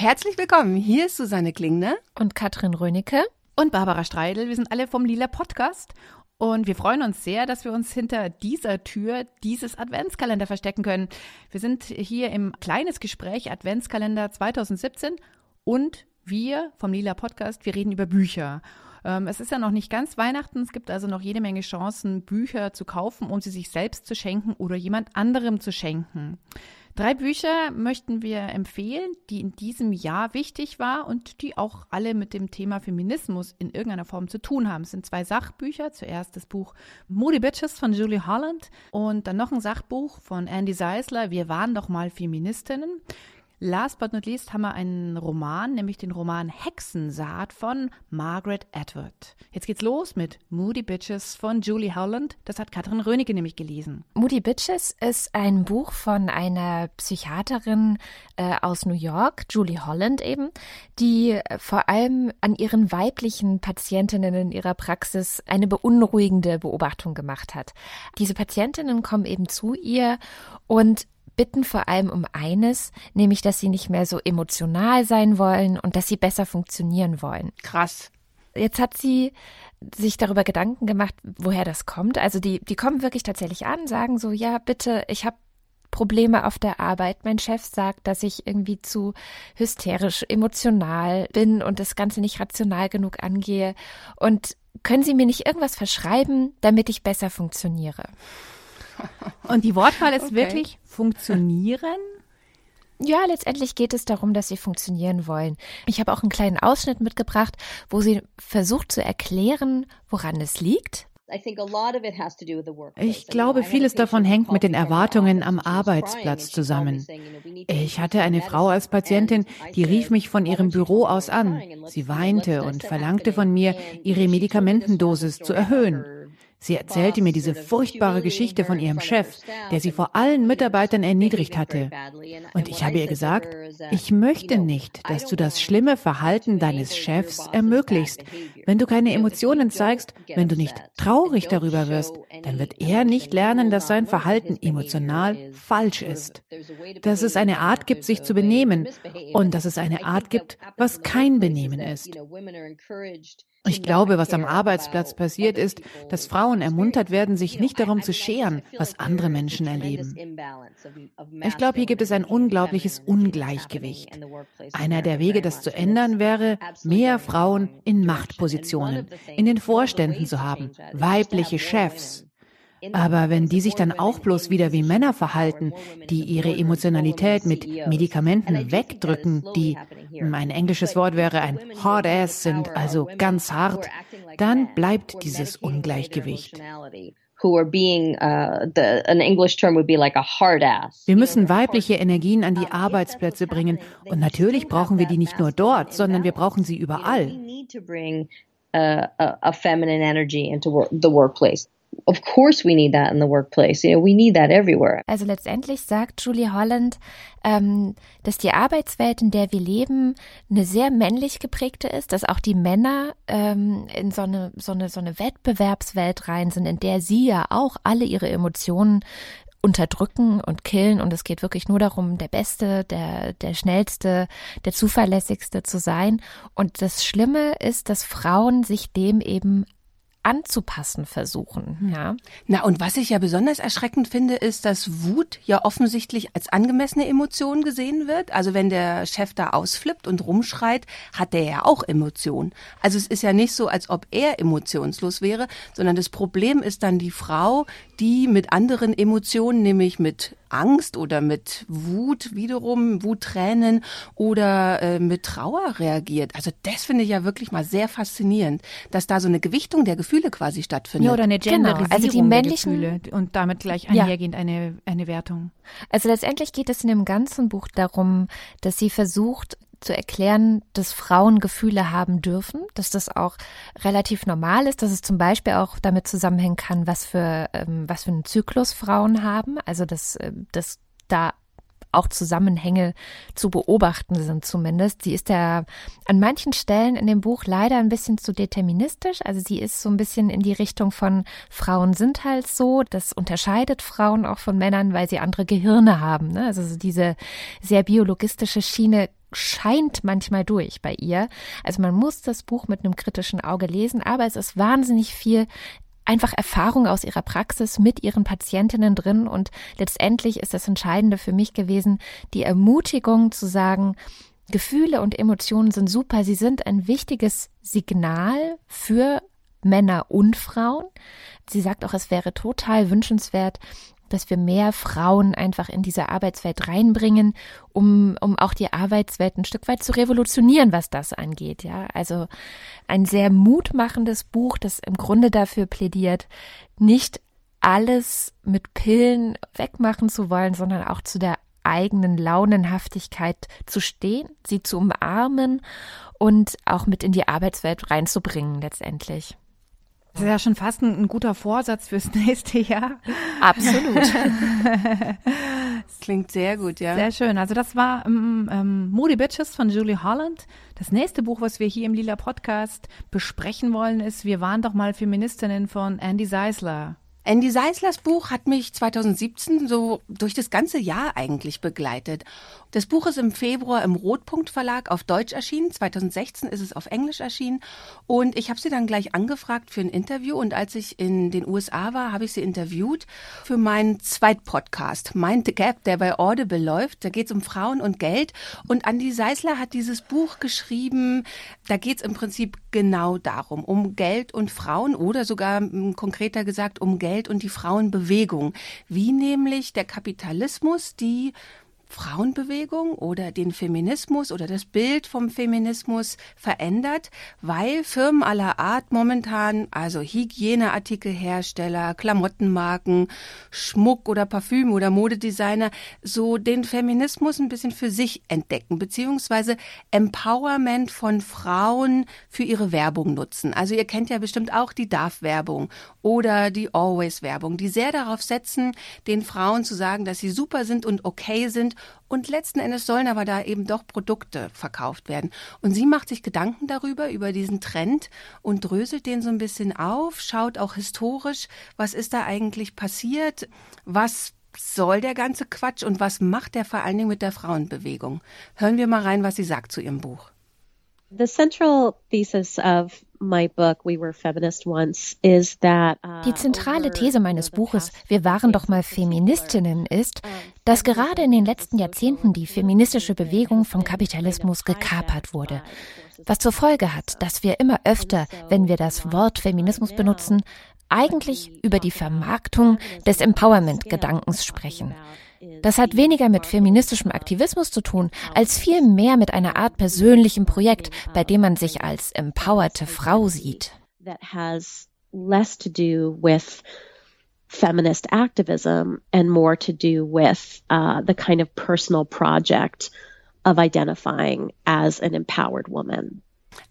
Herzlich willkommen. Hier ist Susanne Klingner und Katrin Rönecke und Barbara Streidel. Wir sind alle vom Lila Podcast und wir freuen uns sehr, dass wir uns hinter dieser Tür dieses Adventskalender verstecken können. Wir sind hier im kleines Gespräch Adventskalender 2017 und wir vom Lila Podcast, wir reden über Bücher. Ähm, es ist ja noch nicht ganz Weihnachten. Es gibt also noch jede Menge Chancen, Bücher zu kaufen, um sie sich selbst zu schenken oder jemand anderem zu schenken. Drei Bücher möchten wir empfehlen, die in diesem Jahr wichtig war und die auch alle mit dem Thema Feminismus in irgendeiner Form zu tun haben. Es sind zwei Sachbücher. Zuerst das Buch Moody Bitches von Julie Holland und dann noch ein Sachbuch von Andy Seisler, Wir waren doch mal Feministinnen. Last but not least haben wir einen Roman, nämlich den Roman Hexensaat von Margaret Atwood. Jetzt geht's los mit Moody Bitches von Julie Howland. Das hat Katrin Rönecke nämlich gelesen. Moody Bitches ist ein Buch von einer Psychiaterin äh, aus New York, Julie Holland eben, die äh, vor allem an ihren weiblichen Patientinnen in ihrer Praxis eine beunruhigende Beobachtung gemacht hat. Diese Patientinnen kommen eben zu ihr und bitten vor allem um eines, nämlich dass sie nicht mehr so emotional sein wollen und dass sie besser funktionieren wollen. Krass. Jetzt hat sie sich darüber Gedanken gemacht, woher das kommt. Also die, die kommen wirklich tatsächlich an, sagen so, ja, bitte, ich habe Probleme auf der Arbeit. Mein Chef sagt, dass ich irgendwie zu hysterisch, emotional bin und das Ganze nicht rational genug angehe. Und können Sie mir nicht irgendwas verschreiben, damit ich besser funktioniere? Und die Wortwahl ist okay. wirklich funktionieren? Ja, letztendlich geht es darum, dass sie funktionieren wollen. Ich habe auch einen kleinen Ausschnitt mitgebracht, wo sie versucht zu erklären, woran es liegt. Ich glaube, vieles davon hängt mit den Erwartungen am Arbeitsplatz zusammen. Ich hatte eine Frau als Patientin, die rief mich von ihrem Büro aus an. Sie weinte und verlangte von mir, ihre Medikamentendosis zu erhöhen. Sie erzählte mir diese furchtbare Geschichte von ihrem Chef, der sie vor allen Mitarbeitern erniedrigt hatte. Und ich habe ihr gesagt, ich möchte nicht, dass du das schlimme Verhalten deines Chefs ermöglichst. Wenn du keine Emotionen zeigst, wenn du nicht traurig darüber wirst, dann wird er nicht lernen, dass sein Verhalten emotional falsch ist. Dass es eine Art gibt, sich zu benehmen und dass es eine Art gibt, was kein Benehmen ist. Ich glaube, was am Arbeitsplatz passiert ist, dass Frauen ermuntert werden, sich nicht darum zu scheren, was andere Menschen erleben. Ich glaube, hier gibt es ein unglaubliches Ungleichgewicht. Einer der Wege, das zu ändern, wäre, mehr Frauen in Machtpositionen, in den Vorständen zu haben, weibliche Chefs, aber wenn die sich dann auch bloß wieder wie Männer verhalten, die ihre Emotionalität mit Medikamenten wegdrücken, die, mein englisches Wort wäre ein Hard Ass sind, also ganz hart, dann bleibt dieses Ungleichgewicht. Wir müssen weibliche Energien an die Arbeitsplätze bringen. Und natürlich brauchen wir die nicht nur dort, sondern wir brauchen sie überall. Of course we need that in the workplace. You know, we need that everywhere. Also letztendlich sagt Julie Holland, ähm, dass die Arbeitswelt, in der wir leben, eine sehr männlich geprägte ist, dass auch die Männer ähm, in so eine, so, eine, so eine Wettbewerbswelt rein sind, in der sie ja auch alle ihre Emotionen unterdrücken und killen und es geht wirklich nur darum, der Beste, der, der Schnellste, der Zuverlässigste zu sein. Und das Schlimme ist, dass Frauen sich dem eben anzupassen versuchen. Ja. Na, und was ich ja besonders erschreckend finde, ist, dass Wut ja offensichtlich als angemessene Emotion gesehen wird. Also wenn der Chef da ausflippt und rumschreit, hat der ja auch Emotionen. Also es ist ja nicht so, als ob er emotionslos wäre, sondern das Problem ist dann die Frau, die mit anderen Emotionen, nämlich mit Angst oder mit Wut wiederum, Wuttränen oder äh, mit Trauer reagiert. Also das finde ich ja wirklich mal sehr faszinierend, dass da so eine Gewichtung der Gefühle quasi stattfindet. Ja, oder eine Genderisierung genau. also die männlichen Gefühle und damit gleich einhergehend ja. eine, eine Wertung. Also letztendlich geht es in dem ganzen Buch darum, dass sie versucht, zu erklären, dass Frauen Gefühle haben dürfen, dass das auch relativ normal ist, dass es zum Beispiel auch damit zusammenhängen kann, was für, ähm, was für einen Zyklus Frauen haben, also dass, äh, dass da auch Zusammenhänge zu beobachten sind zumindest. Sie ist ja an manchen Stellen in dem Buch leider ein bisschen zu deterministisch. Also sie ist so ein bisschen in die Richtung von Frauen sind halt so. Das unterscheidet Frauen auch von Männern, weil sie andere Gehirne haben. Ne? Also diese sehr biologistische Schiene scheint manchmal durch bei ihr. Also man muss das Buch mit einem kritischen Auge lesen, aber es ist wahnsinnig viel einfach Erfahrung aus ihrer Praxis mit ihren Patientinnen drin und letztendlich ist das Entscheidende für mich gewesen, die Ermutigung zu sagen, Gefühle und Emotionen sind super, sie sind ein wichtiges Signal für Männer und Frauen. Sie sagt auch, es wäre total wünschenswert, dass wir mehr Frauen einfach in diese Arbeitswelt reinbringen, um, um auch die Arbeitswelt ein Stück weit zu revolutionieren, was das angeht. Ja, also ein sehr mutmachendes Buch, das im Grunde dafür plädiert, nicht alles mit Pillen wegmachen zu wollen, sondern auch zu der eigenen Launenhaftigkeit zu stehen, sie zu umarmen und auch mit in die Arbeitswelt reinzubringen letztendlich. Das ist ja schon fast ein, ein guter Vorsatz fürs nächste Jahr. Absolut. Klingt sehr gut, ja. Sehr schön. Also das war ähm, ähm, Moody Bitches von Julie Holland. Das nächste Buch, was wir hier im Lila Podcast besprechen wollen, ist Wir waren doch mal Feministinnen von Andy Seisler. Andy Seislers Buch hat mich 2017 so durch das ganze Jahr eigentlich begleitet. Das Buch ist im Februar im Rotpunkt Verlag auf Deutsch erschienen. 2016 ist es auf Englisch erschienen. Und ich habe sie dann gleich angefragt für ein Interview. Und als ich in den USA war, habe ich sie interviewt für meinen Zweitpodcast, Mind the Gap, der bei Audible läuft. Da geht es um Frauen und Geld. Und Andy Seisler hat dieses Buch geschrieben. Da geht es im Prinzip genau darum, um Geld und Frauen oder sogar konkreter gesagt um Geld und die Frauenbewegung. Wie nämlich der Kapitalismus die Frauenbewegung oder den Feminismus oder das Bild vom Feminismus verändert, weil Firmen aller Art momentan, also Hygieneartikelhersteller, Klamottenmarken, Schmuck oder Parfüm oder Modedesigner, so den Feminismus ein bisschen für sich entdecken, beziehungsweise Empowerment von Frauen für ihre Werbung nutzen. Also ihr kennt ja bestimmt auch die DAF-Werbung oder die Always-Werbung, die sehr darauf setzen, den Frauen zu sagen, dass sie super sind und okay sind und letzten Endes sollen aber da eben doch Produkte verkauft werden. Und sie macht sich Gedanken darüber, über diesen Trend und dröselt den so ein bisschen auf, schaut auch historisch, was ist da eigentlich passiert, was soll der ganze Quatsch und was macht der vor allen Dingen mit der Frauenbewegung? Hören wir mal rein, was sie sagt zu ihrem Buch. The central thesis of die zentrale These meines Buches Wir waren doch mal Feministinnen ist, dass gerade in den letzten Jahrzehnten die feministische Bewegung vom Kapitalismus gekapert wurde. Was zur Folge hat, dass wir immer öfter, wenn wir das Wort Feminismus benutzen, eigentlich über die Vermarktung des Empowerment-Gedankens sprechen. Das hat weniger mit feministischem Aktivismus zu tun, als viel mehr mit einer Art persönlichem Projekt, bei dem man sich als empowerte Frau sieht. less to do with feminist activism and more to do with uh, the kind of personal project of identifying as an empowered woman.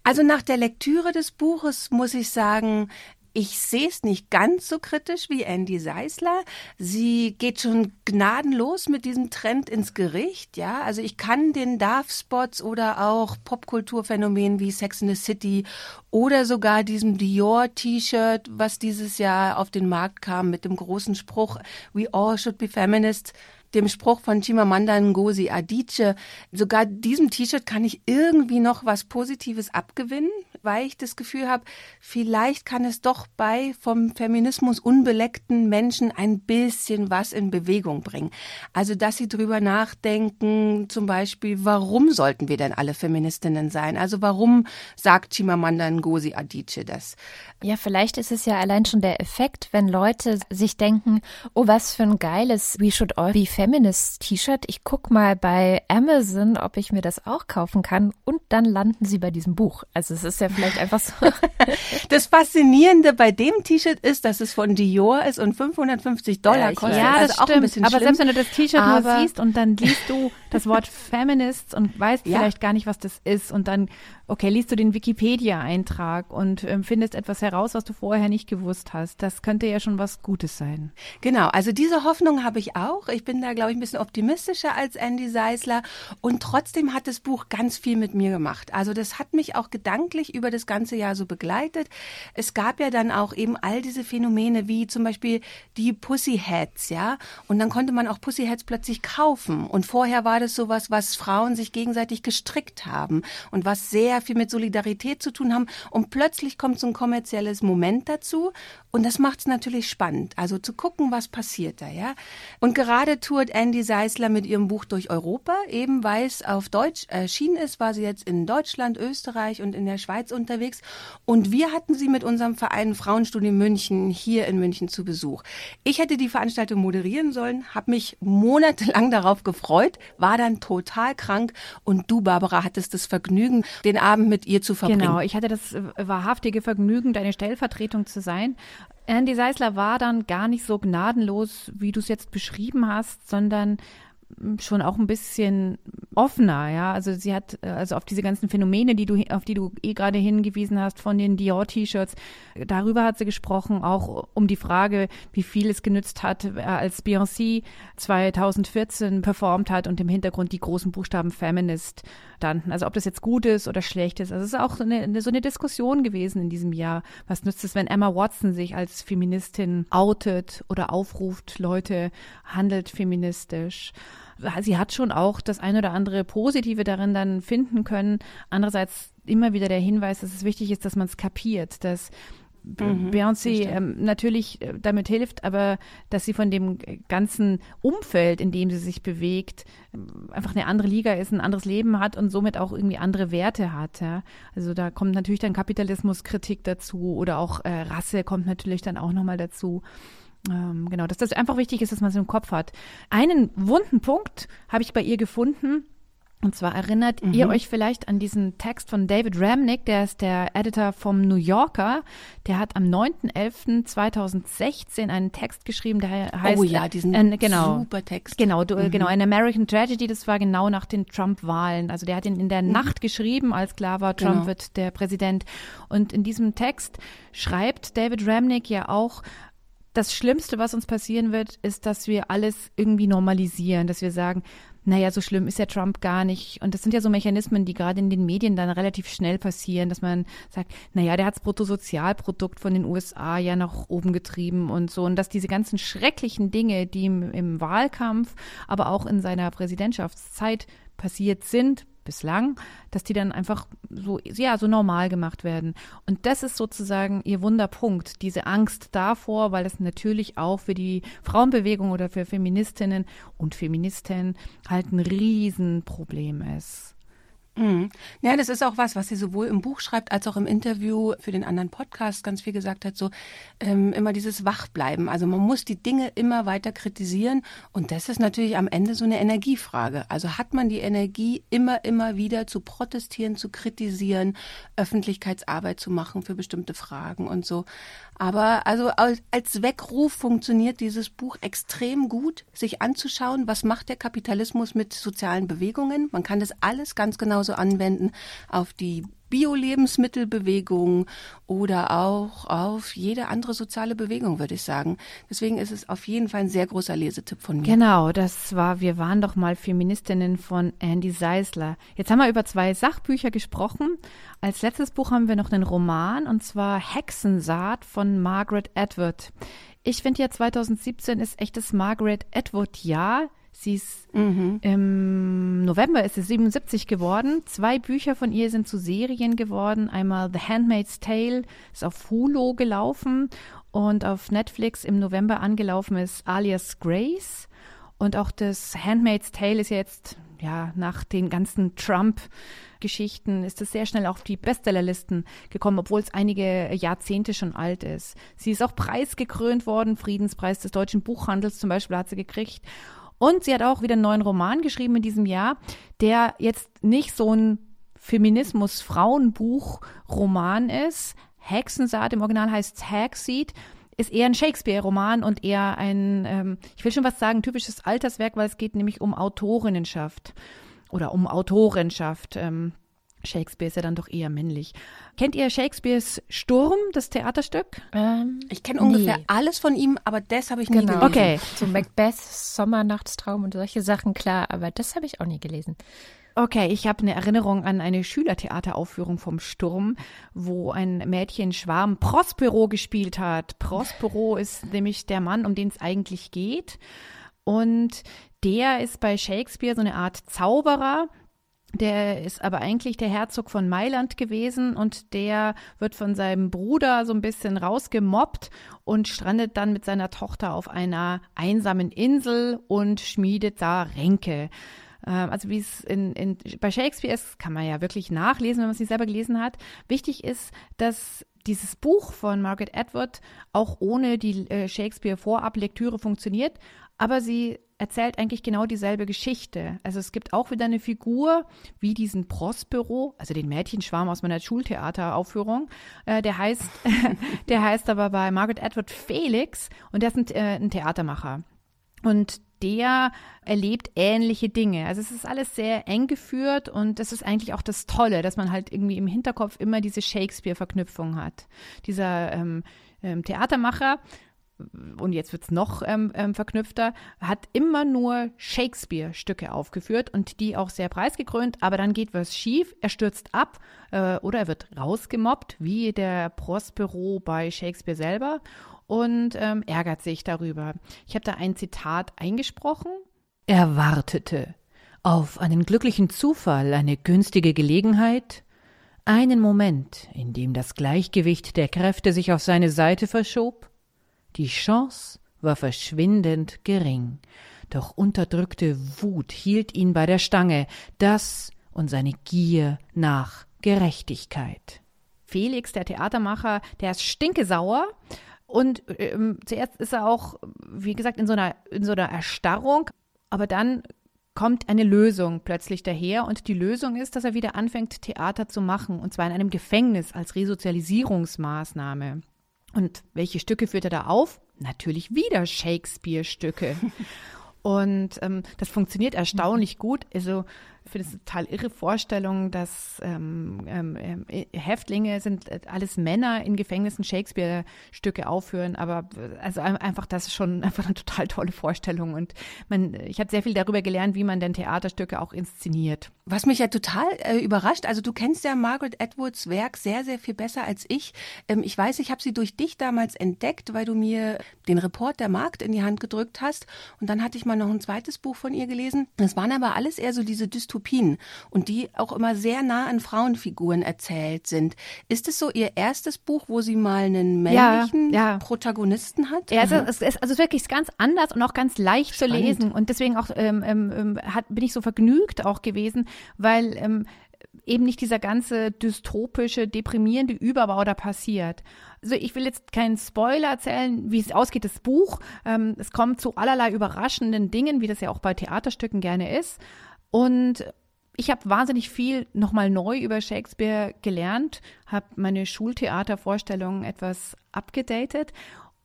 Also nach der Lektüre des Buches muss ich sagen, ich sehe es nicht ganz so kritisch wie Andy Seisler. Sie geht schon gnadenlos mit diesem Trend ins Gericht, ja. Also ich kann den Darf-Spots oder auch Popkulturphänomenen wie Sex in the City oder sogar diesem Dior-T-Shirt, was dieses Jahr auf den Markt kam mit dem großen Spruch We all should be feminists, dem Spruch von Chimamanda Ngozi Adichie. Sogar diesem T-Shirt kann ich irgendwie noch was Positives abgewinnen weil ich das Gefühl habe, vielleicht kann es doch bei vom Feminismus unbeleckten Menschen ein bisschen was in Bewegung bringen. Also, dass sie drüber nachdenken, zum Beispiel, warum sollten wir denn alle Feministinnen sein? Also, warum sagt Chimamanda Ngozi Adichie das? Ja, vielleicht ist es ja allein schon der Effekt, wenn Leute sich denken, oh, was für ein geiles We Should All Be Feminist T-Shirt. Ich guck mal bei Amazon, ob ich mir das auch kaufen kann und dann landen sie bei diesem Buch. Also, es ist ja ja vielleicht einfach so. Das Faszinierende bei dem T-Shirt ist, dass es von Dior ist und 550 Dollar kostet. Ja, das also stimmt. Aber schlimm. selbst wenn du das T-Shirt nur siehst und dann liest du das Wort Feminists und weißt ja. vielleicht gar nicht, was das ist und dann okay, liest du den Wikipedia-Eintrag und ähm, findest etwas heraus, was du vorher nicht gewusst hast. Das könnte ja schon was Gutes sein. Genau, also diese Hoffnung habe ich auch. Ich bin da, glaube ich, ein bisschen optimistischer als Andy Seisler. Und trotzdem hat das Buch ganz viel mit mir gemacht. Also das hat mich auch gedanklich über das ganze Jahr so begleitet. Es gab ja dann auch eben all diese Phänomene wie zum Beispiel die Pussyheads, ja. Und dann konnte man auch Pussyheads plötzlich kaufen. Und vorher war das sowas, was Frauen sich gegenseitig gestrickt haben und was sehr viel mit Solidarität zu tun haben. Und plötzlich kommt so ein kommerzielles Moment dazu. Und das macht es natürlich spannend. Also zu gucken, was passiert da, ja. Und gerade tourt Andy Seisler mit ihrem Buch durch Europa. Eben weil es auf Deutsch erschienen ist, war sie jetzt in Deutschland, Österreich und in der Schweiz unterwegs. Und wir hatten sie mit unserem Verein Frauenstudio München hier in München zu Besuch. Ich hätte die Veranstaltung moderieren sollen, habe mich monatelang darauf gefreut, war dann total krank und du, Barbara, hattest das Vergnügen, den Abend mit ihr zu verbringen. Genau, ich hatte das wahrhaftige Vergnügen, deine Stellvertretung zu sein. Andy Seisler war dann gar nicht so gnadenlos, wie du es jetzt beschrieben hast, sondern schon auch ein bisschen offener, ja. Also sie hat, äh, also auf diese ganzen Phänomene, die du, auf die du eh gerade hingewiesen hast, von den Dior-T-Shirts, darüber hat sie gesprochen, auch um die Frage, wie viel es genützt hat, äh, als Beyoncé 2014 performt hat und im Hintergrund die großen Buchstaben Feminist standen. Also ob das jetzt gut ist oder schlecht ist. Also es ist auch so eine, so eine Diskussion gewesen in diesem Jahr. Was nützt es, wenn Emma Watson sich als Feministin outet oder aufruft, Leute, handelt feministisch? Sie hat schon auch das ein oder andere Positive darin dann finden können. Andererseits immer wieder der Hinweis, dass es wichtig ist, dass man es kapiert, dass mhm, Beyoncé ähm, natürlich äh, damit hilft, aber dass sie von dem ganzen Umfeld, in dem sie sich bewegt, ähm, einfach eine andere Liga ist, ein anderes Leben hat und somit auch irgendwie andere Werte hat. Ja? Also da kommt natürlich dann Kapitalismuskritik dazu oder auch äh, Rasse kommt natürlich dann auch nochmal dazu. Ähm, genau, dass das einfach wichtig ist, dass man es im Kopf hat. Einen wunden Punkt habe ich bei ihr gefunden. Und zwar erinnert mhm. ihr euch vielleicht an diesen Text von David Ramnick, der ist der Editor vom New Yorker. Der hat am 9.11.2016 einen Text geschrieben, der heißt. Oh ja, diesen äh, genau, super Text. Genau, du, mhm. genau, An American Tragedy, das war genau nach den Trump-Wahlen. Also der hat ihn in der mhm. Nacht geschrieben, als klar war, Trump genau. wird der Präsident. Und in diesem Text schreibt David Ramnick ja auch, das Schlimmste, was uns passieren wird, ist, dass wir alles irgendwie normalisieren, dass wir sagen, naja, so schlimm ist ja Trump gar nicht. Und das sind ja so Mechanismen, die gerade in den Medien dann relativ schnell passieren, dass man sagt, naja, der hat das Bruttosozialprodukt von den USA ja nach oben getrieben und so. Und dass diese ganzen schrecklichen Dinge, die im, im Wahlkampf, aber auch in seiner Präsidentschaftszeit passiert sind, bislang, dass die dann einfach so, ja, so normal gemacht werden. Und das ist sozusagen ihr Wunderpunkt, diese Angst davor, weil es natürlich auch für die Frauenbewegung oder für Feministinnen und Feministen halt ein Riesenproblem ist. Mhm. Ja, das ist auch was, was sie sowohl im Buch schreibt als auch im Interview für den anderen Podcast ganz viel gesagt hat, so ähm, immer dieses Wachbleiben. Also man muss die Dinge immer weiter kritisieren und das ist natürlich am Ende so eine Energiefrage. Also hat man die Energie immer, immer wieder zu protestieren, zu kritisieren, Öffentlichkeitsarbeit zu machen für bestimmte Fragen und so. Aber also als Weckruf funktioniert dieses Buch extrem gut, sich anzuschauen, was macht der Kapitalismus mit sozialen Bewegungen. Man kann das alles ganz genauso anwenden auf die Bio-Lebensmittelbewegung oder auch auf jede andere soziale Bewegung, würde ich sagen. Deswegen ist es auf jeden Fall ein sehr großer Lesetipp von mir. Genau, das war Wir waren doch mal Feministinnen von Andy Seisler. Jetzt haben wir über zwei Sachbücher gesprochen. Als letztes Buch haben wir noch einen Roman und zwar Hexensaat von Margaret Atwood. Ich finde ja 2017 ist echtes Margaret Atwood Jahr. Sie ist mhm. im November ist sie 77 geworden. Zwei Bücher von ihr sind zu Serien geworden. Einmal The Handmaid's Tale ist auf Hulu gelaufen und auf Netflix im November angelaufen ist Alias Grace. Und auch das Handmaid's Tale ist jetzt, ja, nach den ganzen Trump-Geschichten ist es sehr schnell auf die Bestsellerlisten gekommen, obwohl es einige Jahrzehnte schon alt ist. Sie ist auch preisgekrönt worden, Friedenspreis des deutschen Buchhandels zum Beispiel hat sie gekriegt. Und sie hat auch wieder einen neuen Roman geschrieben in diesem Jahr, der jetzt nicht so ein Feminismus-Frauenbuch-Roman ist. Hexensaat im Original heißt Hagseed ist eher ein Shakespeare-Roman und eher ein, ähm, ich will schon was sagen, typisches Alterswerk, weil es geht nämlich um Autorinnenschaft oder um Autorenschaft. Ähm, Shakespeare ist ja dann doch eher männlich. Kennt ihr Shakespeares Sturm, das Theaterstück? Ähm, ich kenne ungefähr nee. alles von ihm, aber das habe ich nie genau. gelesen. Okay. So Macbeth, Sommernachtstraum und solche Sachen, klar, aber das habe ich auch nie gelesen. Okay, ich habe eine Erinnerung an eine Schülertheateraufführung vom Sturm, wo ein Mädchen Schwarm Prospero gespielt hat. Prospero ist nämlich der Mann, um den es eigentlich geht. Und der ist bei Shakespeare so eine Art Zauberer, der ist aber eigentlich der Herzog von Mailand gewesen und der wird von seinem Bruder so ein bisschen rausgemobbt und strandet dann mit seiner Tochter auf einer einsamen Insel und schmiedet da Ränke. Ähm, also wie es in, in, bei Shakespeare ist, kann man ja wirklich nachlesen, wenn man es nicht selber gelesen hat. Wichtig ist, dass dieses Buch von Margaret Atwood auch ohne die äh, Shakespeare-Vorablektüre funktioniert, aber sie erzählt eigentlich genau dieselbe Geschichte. Also es gibt auch wieder eine Figur wie diesen Prospero, also den Mädchenschwarm aus meiner Schultheateraufführung. Äh, der heißt, der heißt aber bei Margaret Atwood Felix und der ist ein, äh, ein Theatermacher. Und der erlebt ähnliche Dinge. Also es ist alles sehr eng geführt und das ist eigentlich auch das Tolle, dass man halt irgendwie im Hinterkopf immer diese Shakespeare-Verknüpfung hat. Dieser ähm, ähm, Theatermacher und jetzt wird's noch ähm, ähm, verknüpfter, hat immer nur Shakespeare-Stücke aufgeführt und die auch sehr preisgekrönt, aber dann geht was schief, er stürzt ab äh, oder er wird rausgemobbt, wie der Prospero bei Shakespeare selber und ähm, ärgert sich darüber. Ich habe da ein Zitat eingesprochen. Er wartete auf einen glücklichen Zufall, eine günstige Gelegenheit, einen Moment, in dem das Gleichgewicht der Kräfte sich auf seine Seite verschob, die Chance war verschwindend gering, doch unterdrückte Wut hielt ihn bei der Stange, das und seine Gier nach Gerechtigkeit. Felix, der Theatermacher, der ist stinkesauer und ähm, zuerst ist er auch, wie gesagt, in so einer, in so einer Erstarrung, aber dann kommt eine Lösung plötzlich daher und die Lösung ist, dass er wieder anfängt, Theater zu machen und zwar in einem Gefängnis als Resozialisierungsmaßnahme. Und welche Stücke führt er da auf? Natürlich wieder Shakespeare-Stücke. Und ähm, das funktioniert erstaunlich gut. Also finde es total irre Vorstellung, dass ähm, ähm, äh, Häftlinge sind äh, alles Männer in Gefängnissen Shakespeare-Stücke aufführen, aber also einfach das ist schon einfach eine total tolle Vorstellung und man, ich habe sehr viel darüber gelernt, wie man denn Theaterstücke auch inszeniert. Was mich ja total äh, überrascht, also du kennst ja Margaret Atwoods Werk sehr, sehr viel besser als ich. Ähm, ich weiß, ich habe sie durch dich damals entdeckt, weil du mir den Report der Markt in die Hand gedrückt hast und dann hatte ich mal noch ein zweites Buch von ihr gelesen. Das waren aber alles eher so diese Dystopien Utopien und die auch immer sehr nah an Frauenfiguren erzählt sind. Ist es so Ihr erstes Buch, wo sie mal einen männlichen ja, ja. Protagonisten hat? Ja, also es ist also wirklich ganz anders und auch ganz leicht Spannend. zu lesen und deswegen auch ähm, ähm, ähm, hat, bin ich so vergnügt auch gewesen, weil ähm, eben nicht dieser ganze dystopische, deprimierende Überbau da passiert. Also ich will jetzt keinen Spoiler erzählen, wie es ausgeht, das Buch. Ähm, es kommt zu allerlei überraschenden Dingen, wie das ja auch bei Theaterstücken gerne ist. Und ich habe wahnsinnig viel nochmal neu über Shakespeare gelernt, habe meine Schultheatervorstellungen etwas abgedatet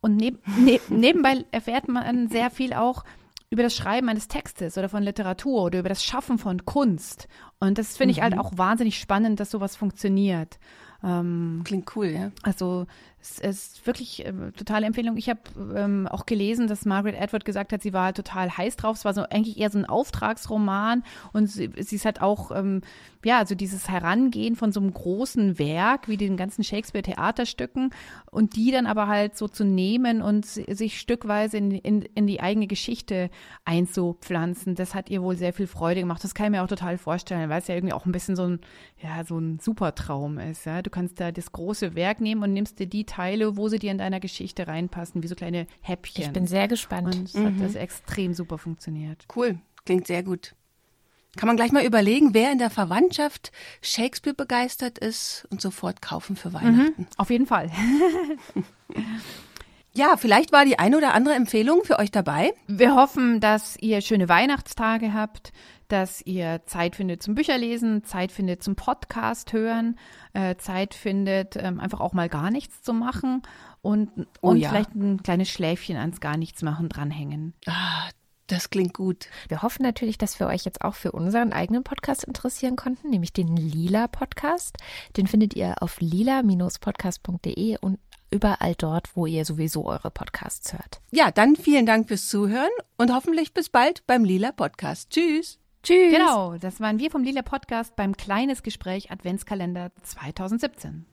und neb, ne, nebenbei erfährt man sehr viel auch über das Schreiben eines Textes oder von Literatur oder über das Schaffen von Kunst. Und das finde ich halt mhm. auch wahnsinnig spannend, dass sowas funktioniert. Ähm, Klingt cool, ja. Also es ist wirklich äh, totale Empfehlung. Ich habe ähm, auch gelesen, dass Margaret Atwood gesagt hat, sie war halt total heiß drauf. Es war so eigentlich eher so ein Auftragsroman und sie, sie ist halt auch, ähm, ja, also dieses Herangehen von so einem großen Werk wie den ganzen Shakespeare-Theaterstücken und die dann aber halt so zu nehmen und sich stückweise in, in, in die eigene Geschichte einzupflanzen. Das hat ihr wohl sehr viel Freude gemacht. Das kann ich mir auch total vorstellen, weil es ja irgendwie auch ein bisschen so ein, ja, so ein Supertraum ist. Ja, du kannst da das große Werk nehmen und nimmst dir die Teile, wo sie dir in deiner Geschichte reinpassen, wie so kleine Häppchen. Ich bin sehr gespannt. Und es mhm. hat das extrem super funktioniert. Cool, klingt sehr gut. Kann man gleich mal überlegen, wer in der Verwandtschaft Shakespeare begeistert ist und sofort kaufen für Weihnachten. Mhm, auf jeden Fall. Ja, vielleicht war die eine oder andere Empfehlung für euch dabei. Wir hoffen, dass ihr schöne Weihnachtstage habt, dass ihr Zeit findet zum Bücherlesen, Zeit findet zum Podcast hören, äh, Zeit findet, ähm, einfach auch mal gar nichts zu machen und, oh, und ja. vielleicht ein kleines Schläfchen ans gar nichts machen dranhängen. Ah, das klingt gut. Wir hoffen natürlich, dass wir euch jetzt auch für unseren eigenen Podcast interessieren konnten, nämlich den Lila Podcast. Den findet ihr auf lila-podcast.de und überall dort, wo ihr sowieso eure Podcasts hört. Ja, dann vielen Dank fürs Zuhören und hoffentlich bis bald beim Lila Podcast. Tschüss. Tschüss. Genau, das waren wir vom Lila Podcast beim Kleines Gespräch Adventskalender 2017.